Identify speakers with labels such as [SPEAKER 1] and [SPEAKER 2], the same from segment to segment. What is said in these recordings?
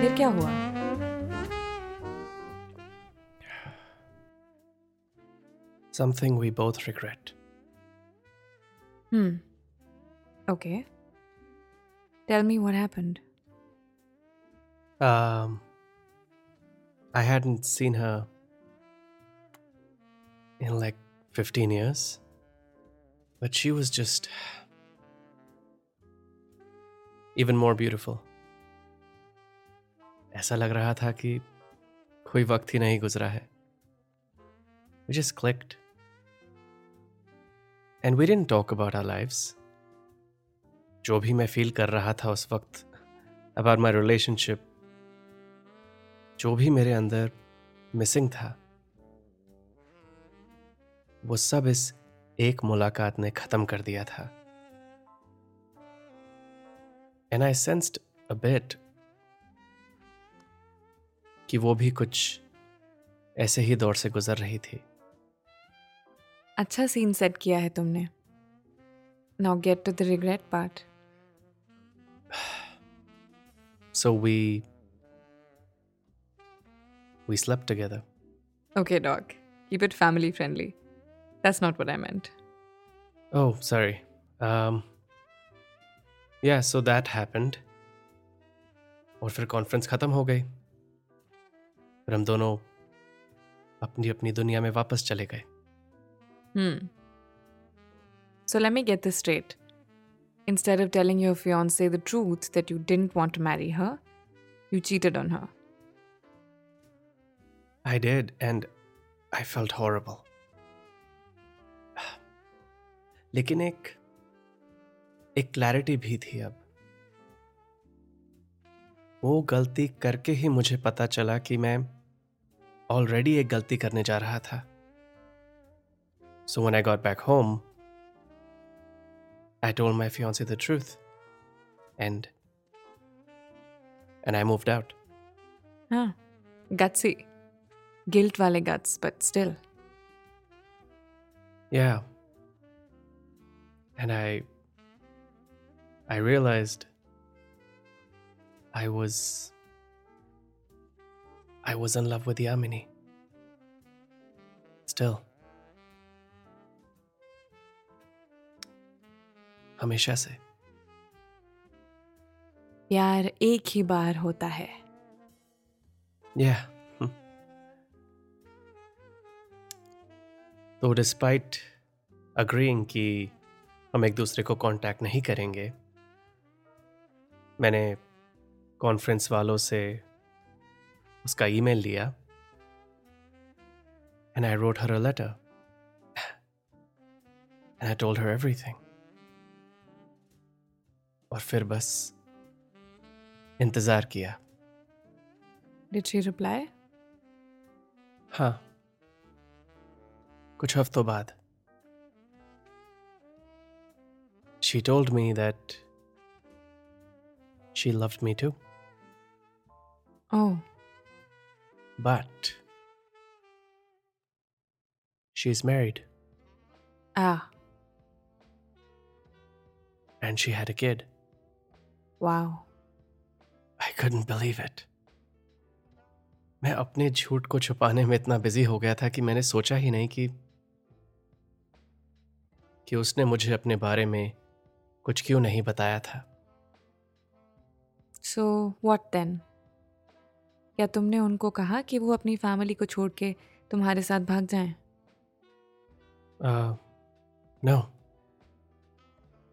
[SPEAKER 1] फिर क्या हुआ
[SPEAKER 2] Something we both regret.
[SPEAKER 1] Hmm. Okay. Tell me what happened.
[SPEAKER 2] Um, I hadn't seen her in like 15 years, but she was just even more beautiful. ऐसा लग रहा था कि कोई वक्त ही नहीं गुजरा है. We just clicked. And we didn't talk about our lives. जो भी मैं फील कर रहा था उस वक्त अबाउट माई रिलेशनशिप जो भी मेरे अंदर मिसिंग था, वो सब इस एक मुलाकात ने खत्म कर दिया था and I sensed a bit कि वो भी कुछ ऐसे ही दौर से गुजर रही थी
[SPEAKER 1] अच्छा सीन सेट किया है तुमने now get to the regret part
[SPEAKER 2] So we we slept together.
[SPEAKER 1] Okay, dog. Keep it family friendly. That's not what I meant.
[SPEAKER 2] Oh, sorry. Um Yeah, so that happened. और फिर conference खत्म हो गई और हम दोनों अपनी अपनी दुनिया में वापस चले गए।
[SPEAKER 1] हम्म so let me get this straight instead of telling your fiancee the truth that you didn't want to marry her you cheated on her
[SPEAKER 2] I did and I felt horrible लेकिन एक एक क्लैरिटी भी थी अब। वो गलती करके ही मुझे पता चला कि मैं ऑलरेडी एक गलती करने जा रहा था so when I got back home I told my fiancee the truth and and I moved out
[SPEAKER 1] Huh. Gutsy. Guilt wale guts, but still.
[SPEAKER 2] Yeah. And I I realized I was I was in love with Yamini. Still. हमेशा से
[SPEAKER 1] प्यार एक ही बार होता है
[SPEAKER 2] Yeah. तो despite agreeing कि हम एक दूसरे को कांटेक्ट नहीं करेंगे मैंने कॉन्फ्रेंस वालों से उसका ईमेल लिया And I wrote her a letter. And I told her everything. और फिर बस इंतज़ार किया
[SPEAKER 1] Did she reply?
[SPEAKER 2] हाँ कुछ हफ्तों बाद She told me that she loved me too,
[SPEAKER 1] Oh,
[SPEAKER 2] But she is married.
[SPEAKER 1] Ah.
[SPEAKER 2] And she had a kid.
[SPEAKER 1] Wow.
[SPEAKER 2] I couldn't believe it. मैं अपने झूठ को छुपाने में इतना बिज़ी हो गया था कि मैंने सोचा ही नहीं कि कि उसने मुझे अपने बारे में कुछ क्यों नहीं बताया था
[SPEAKER 1] सो वॉट देन क्या तुमने उनको कहा कि वो अपनी फैमिली को छोड़ के तुम्हारे साथ भाग जाएँ?
[SPEAKER 2] uh, no.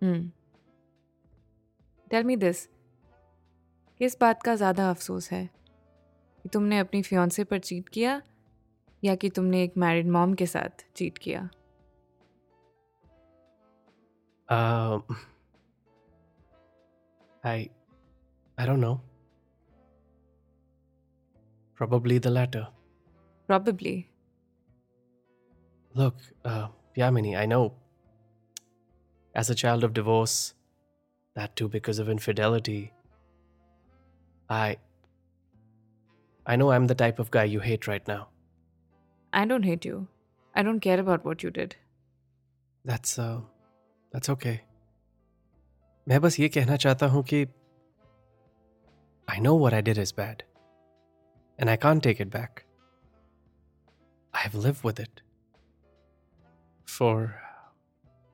[SPEAKER 1] Hmm tell me this किस बात का ज़्यादा अफसोस है? कि तुमने अपनी फियांसे पर चीट किया या कि तुमने एक मैरिड मॉम के साथ चीट किया?
[SPEAKER 2] Um, I, I don't know. Probably the latter.
[SPEAKER 1] Probably
[SPEAKER 2] Look, uh, Yamini, I know. As a child of divorce, that too because of infidelity, I. I know I'm the type of guy you hate right now.
[SPEAKER 1] I don't hate you I don't care about what you did
[SPEAKER 2] That's uh, that's okay. मैं बस ये कहना चाहता हूँ कि I know what I did is bad, and I can't take it back. I've lived with it for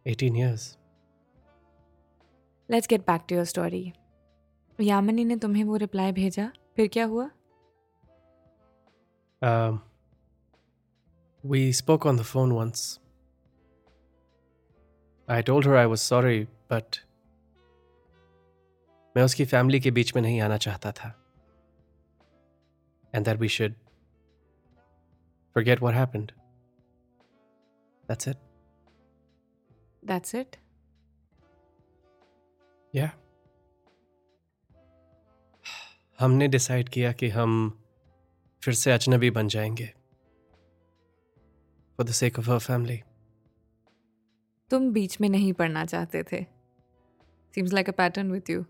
[SPEAKER 2] 18 years.
[SPEAKER 1] Let's get back to your story Yamini ने तुम्हें वो रिप्लाई भेजा फिर क्या हुआ
[SPEAKER 2] Um, we spoke on the phone once. I told her I was sorry, but मैं उसकी family के बीच में नहीं आना चाहता था. And that we should forget what happened. That's it.
[SPEAKER 1] That's it
[SPEAKER 2] Yeah. हमने डिसाइड किया कि हम फिर से अजनबी बन जाएँगे. For the sake of her family.
[SPEAKER 1] तुम बीच में नहीं पढ़ना चाहते थे seems like a pattern with you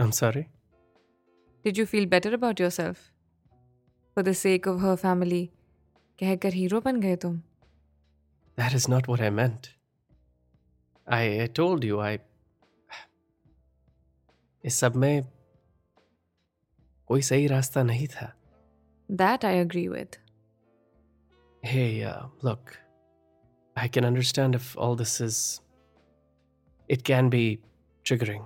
[SPEAKER 2] I'm sorry.
[SPEAKER 1] Did you feel better about your Self for the sake of her family कहकर हीरो बन गए तुम
[SPEAKER 2] That is not what I meant. I, I told you, I. इस सब में कोई सही रास्ता नहीं था.
[SPEAKER 1] That I agree with
[SPEAKER 2] Hey, uh, look, I can understand if all this is. It can be triggering.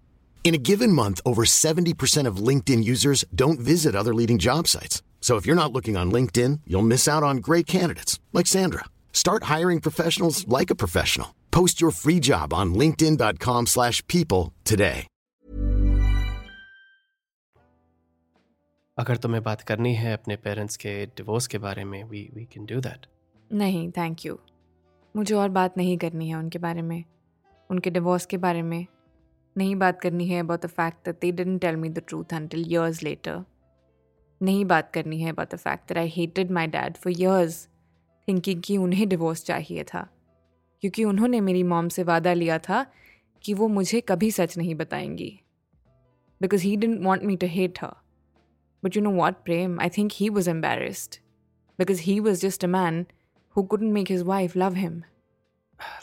[SPEAKER 3] In a given month, over 70% of LinkedIn users don't visit other leading job sites. So if you're not looking on LinkedIn, you'll miss out on great candidates like Sandra. Start hiring professionals like a professional. Post your free job on linkedin.com/people slash people today.
[SPEAKER 2] अगर तुम्हें बात करनी है अपने parents के divorce के बारे में we we can do that
[SPEAKER 1] नहीं थैंक यू मुझे और बात नहीं करनी है उनके बारे में उनके डिवोर्स के बारे में नहीं बात करनी है about the fact that they didn't tell me the truth until years later नहीं बात करनी है about the fact that I hated my dad for years thinking कि उन्हें डिवोर्स चाहिए था। क्योंकि उन्होंने मेरी मॉम से वादा लिया था कि वो मुझे कभी सच नहीं बताएँगी। Because he didn't want me to hate her but you know what Prem I think he was embarrassed because he was just a man who couldn't make his wife love him.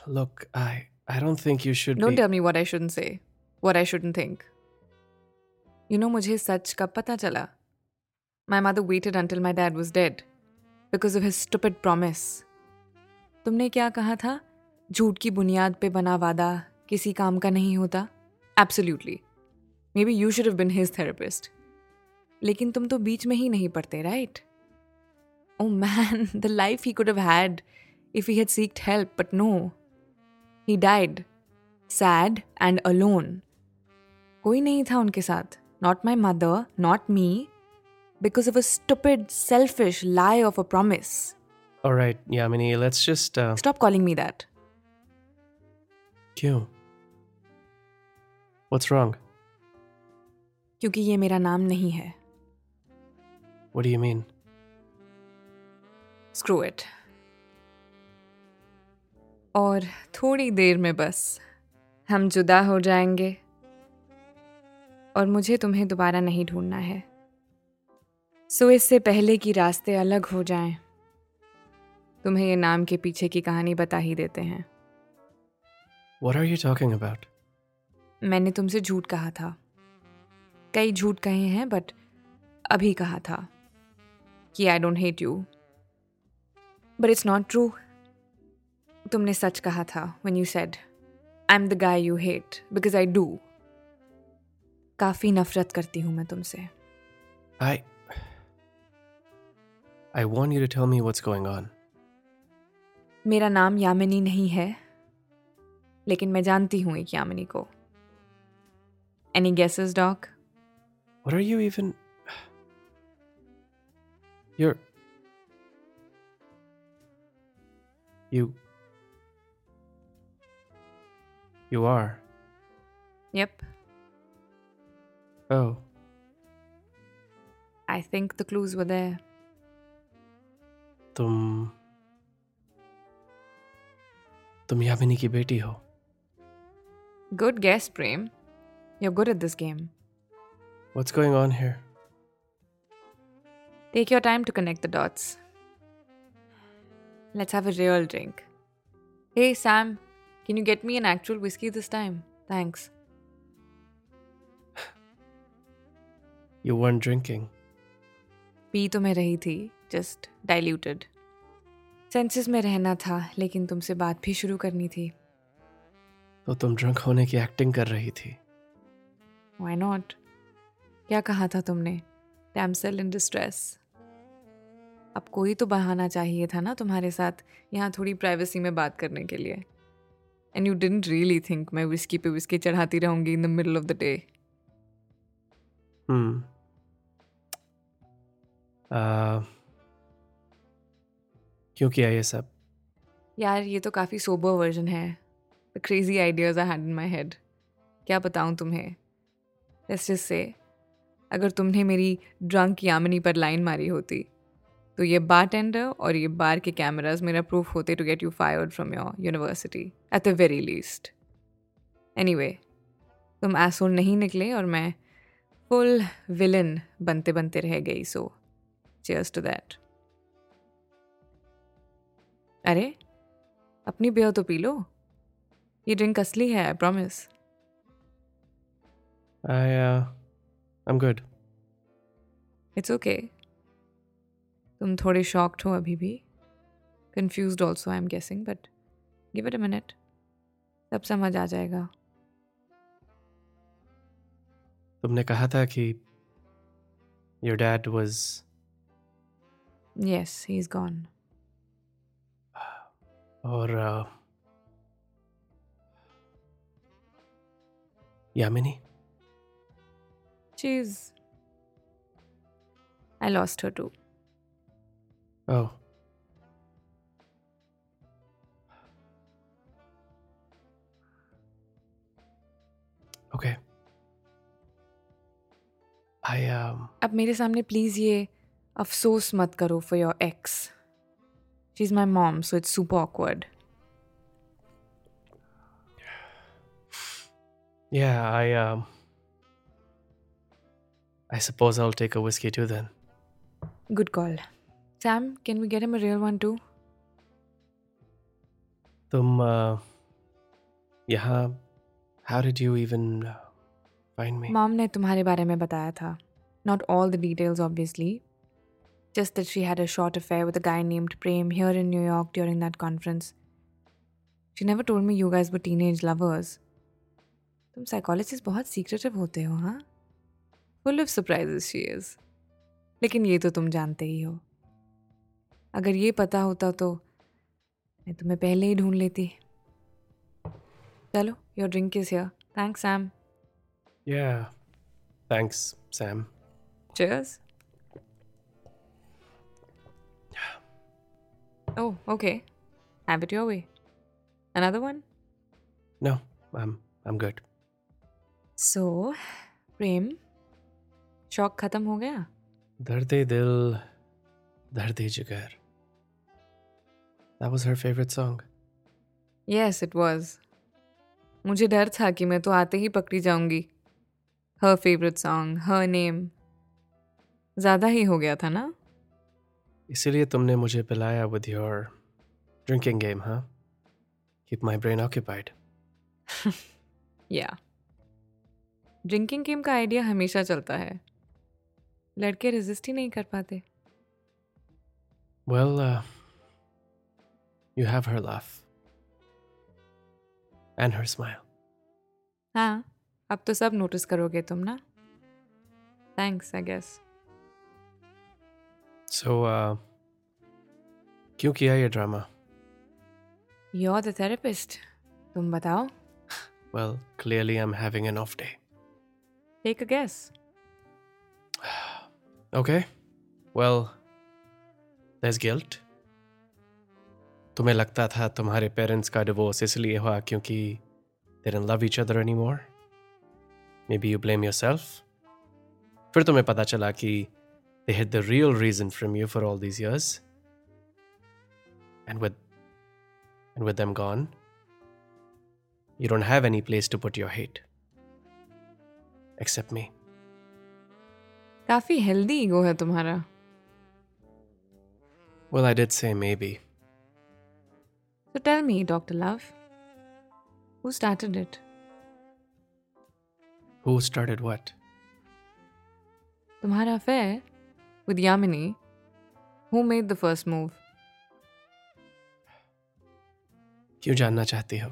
[SPEAKER 2] Look I I don't think you should
[SPEAKER 1] Don't tell me what I shouldn't say, what I shouldn't think. You know, मुझे सच कब पता चला? My mother waited until my dad was dead because of his stupid promise. तुमने क्या कहा था? झूठ की बुनियाद पे बना वादा किसी काम का नहीं होता? Absolutely maybe you should been his therapist लेकिन तुम तो बीच में ही नहीं पढ़ते right oh man the life he could had if he had seeked help but no he died sad and alone कोई नहीं था उनके साथ not my mother not me because of a stupid selfish lie of a promise
[SPEAKER 2] All right, Yamini, let's just. Uh,
[SPEAKER 1] stop calling me that
[SPEAKER 2] क्यों? What's wrong?
[SPEAKER 1] क्योंकि ये मेरा नाम नहीं है
[SPEAKER 2] What do you mean?
[SPEAKER 1] Screw it और थोड़ी देर में बस हम जुदा हो जाएँगे और मुझे तुम्हें दोबारा नहीं ढूंढना है। सो इससे पहले कि रास्ते अलग हो जाएँ, तुम्हें ये नाम के पीछे की कहानी बता ही देते हैं।
[SPEAKER 2] What are you talking about?
[SPEAKER 1] मैंने तुमसे झूठ कहा था। कई झूठ कहे हैं बट अभी कहा था कि I don't hate you but it's not true तुमने सच कहा था when you said I am the guy you hate because I do काफ़ी नफरत करती हूँ मैं तुमसे।
[SPEAKER 2] I I want you tell me what's going on
[SPEAKER 1] मेरा नाम यामिनी नहीं है लेकिन मैं जानती हूँ एक यामिनी को। एनी गेसेस डॉक
[SPEAKER 2] और are you even your you you are yup
[SPEAKER 1] yep.
[SPEAKER 2] Oh.
[SPEAKER 1] i think the clues were there
[SPEAKER 2] तुम. तुम यामिनी की बेटी हो
[SPEAKER 1] good guess prem you're good at this game
[SPEAKER 2] What's going on here?
[SPEAKER 1] Take your time to connect the dots. Let's have a real drink. Hey, Sam, can you get me an actual whiskey this time? Thanks.
[SPEAKER 2] You weren't drinking.
[SPEAKER 1] पी तो मैं रही थी just diluted senses में रहना था लेकिन तुमसे बात भी शुरू करनी थी।
[SPEAKER 2] तो तुम ड्रंक होने की एक्टिंग कर रही थी।
[SPEAKER 1] वाई नॉट क्या कहा था तुमने? डैमसेल इन डिस्ट्रेस अब कोई तो बहाना चाहिए था ना तुम्हारे साथ यहाँ थोड़ी प्राइवेसी में बात करने के लिए। And you didn't really think मैं विस्की पे विस्की चढ़ाती रहूँगी in the middle of the
[SPEAKER 2] day hmm क्यों किया ये सब?
[SPEAKER 1] यार, ये तो काफ़ी सोबर वर्जन है। The crazy ideas I had in my head क्या बताऊँ तुम्हें? लेट्स जस्ट से अगर तुमने मेरी ड्रंक यामिनी पर लाइन मारी होती तो ये बार टेंडर और ये बार के कैमराज मेरा प्रूफ होते to get you fired from your university at the very least anyway तुम एसोल नहीं निकले और मैं फुल विलन बनते बनते रह गई सो चेयर्स टू दैट अरे अपनी बेयर तो पी लो। ये ड्रिंक असली है I promise
[SPEAKER 2] I, uh, I'm good.
[SPEAKER 1] It's okay तुम थोड़े शॉक्ड हो अभी भी। Confused also I am guessing but give it a minute सब समझ आ जाएगा।
[SPEAKER 2] तुमने कहा था कि your dad was
[SPEAKER 1] he is gone
[SPEAKER 2] और uh, Yamini
[SPEAKER 1] cheese I lost her too
[SPEAKER 2] Oh. Okay. I um
[SPEAKER 1] अब मेरे सामने प्लीज़ ये अफसोस मत करो for your ex she is my mom so it's super awkward
[SPEAKER 2] yeah, I um I suppose I'll take a whiskey too then.
[SPEAKER 1] Good call Sam can we get em a real one to
[SPEAKER 2] तुम uh, यहाँ how did you even uh, find me?
[SPEAKER 1] Mom ने तुम्हारे बारे में बताया था not all the details obviously just that she had a short affair with a guy named Prem here in New York during that conference. She never told me you guys were teenage lovers. तुम psychologist बहुत secretive होते हो हाँ full of surprises she is लेकिन ये तो तुम जानते ही हो अगर ये पता होता तो मैं तुम्हें पहले ही ढूंढ लेती चलो your drink is here thanks Sam
[SPEAKER 2] Yeah. Thanks, Sam.
[SPEAKER 1] Cheers. Oh, okay. Have it your way. Another one?
[SPEAKER 2] No, I'm I'm good.
[SPEAKER 1] So, Prem शौक खत्म हो गया
[SPEAKER 2] Darde Dil, Darde Jigar. That was her favorite song.
[SPEAKER 1] Yes it was मुझे डर था कि मैं तो आते ही पकड़ी जाऊँगी her favourite song her name ज़्यादा ही हो गया था ना
[SPEAKER 2] इसीलिए तुमने मुझे पिलाया विद योर ड्रिंकिंग गेम हाँ? कीप माई ब्रेन ऑक्यूपाइड
[SPEAKER 1] या ड्रिंकिंग गेम का आइडिया हमेशा चलता है। लड़के रेजिस्ट ही नहीं कर पाते।
[SPEAKER 2] Well you have her laugh and her smile
[SPEAKER 1] हाँ अब तो सब नोटिस करोगे तुम ना? Thanks I guessed
[SPEAKER 2] so so, uh, क्यों किया ये ड्रामा
[SPEAKER 1] यू थेरेपिस्ट तुम बताओ।
[SPEAKER 2] Well clearly I am having an off day
[SPEAKER 1] take a guess
[SPEAKER 2] okay well their guilt तुम्हें लगता था तुम्हारे पेरेंट्स का डिवोर्स इसलिए हुआ क्योंकि they didn't love each other anymore maybe you blame yourself फिर तुम्हें पता चला कि they hid the real reason from you for all these years. And with and with them gone, you don't have any place to put your hate. Except me.
[SPEAKER 1] काफी healthy ego है तुम्हारा
[SPEAKER 2] Well, I did say maybe.
[SPEAKER 1] So tell me, Dr. Love, who started it?
[SPEAKER 2] Who started what?
[SPEAKER 1] तुम्हारा affair With Yamini? Who made the first move?
[SPEAKER 2] क्यों जानना चाहती हो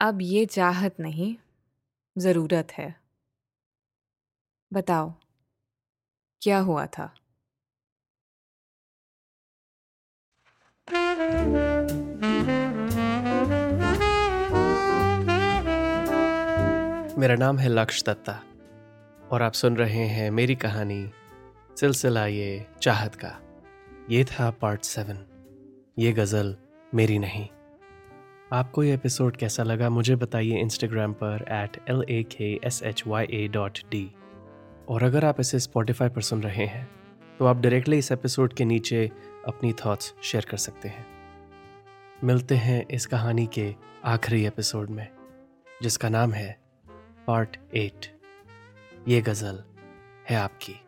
[SPEAKER 1] अब ये चाहत नहीं ज़रूरत है बताओ क्या हुआ था
[SPEAKER 2] मेरा नाम है लक्ष दत्ता और आप सुन रहे हैं मेरी कहानी, सिलसिला ये चाहत का। ये था पार्ट सेवन ये गज़ल मेरी नहीं। आपको ये एपिसोड कैसा लगा मुझे बताइए इंस्टाग्राम पर at L A K S H Y A dot D और अगर आप इसे स्पॉटिफाई पर सुन रहे हैं तो आप डायरेक्टली इस एपिसोड के नीचे अपनी थॉट्स शेयर कर सकते हैं। मिलते हैं इस कहानी के आखिरी एपिसोड में, जिसका नाम है पार्ट एट ये गज़ल है आपकी।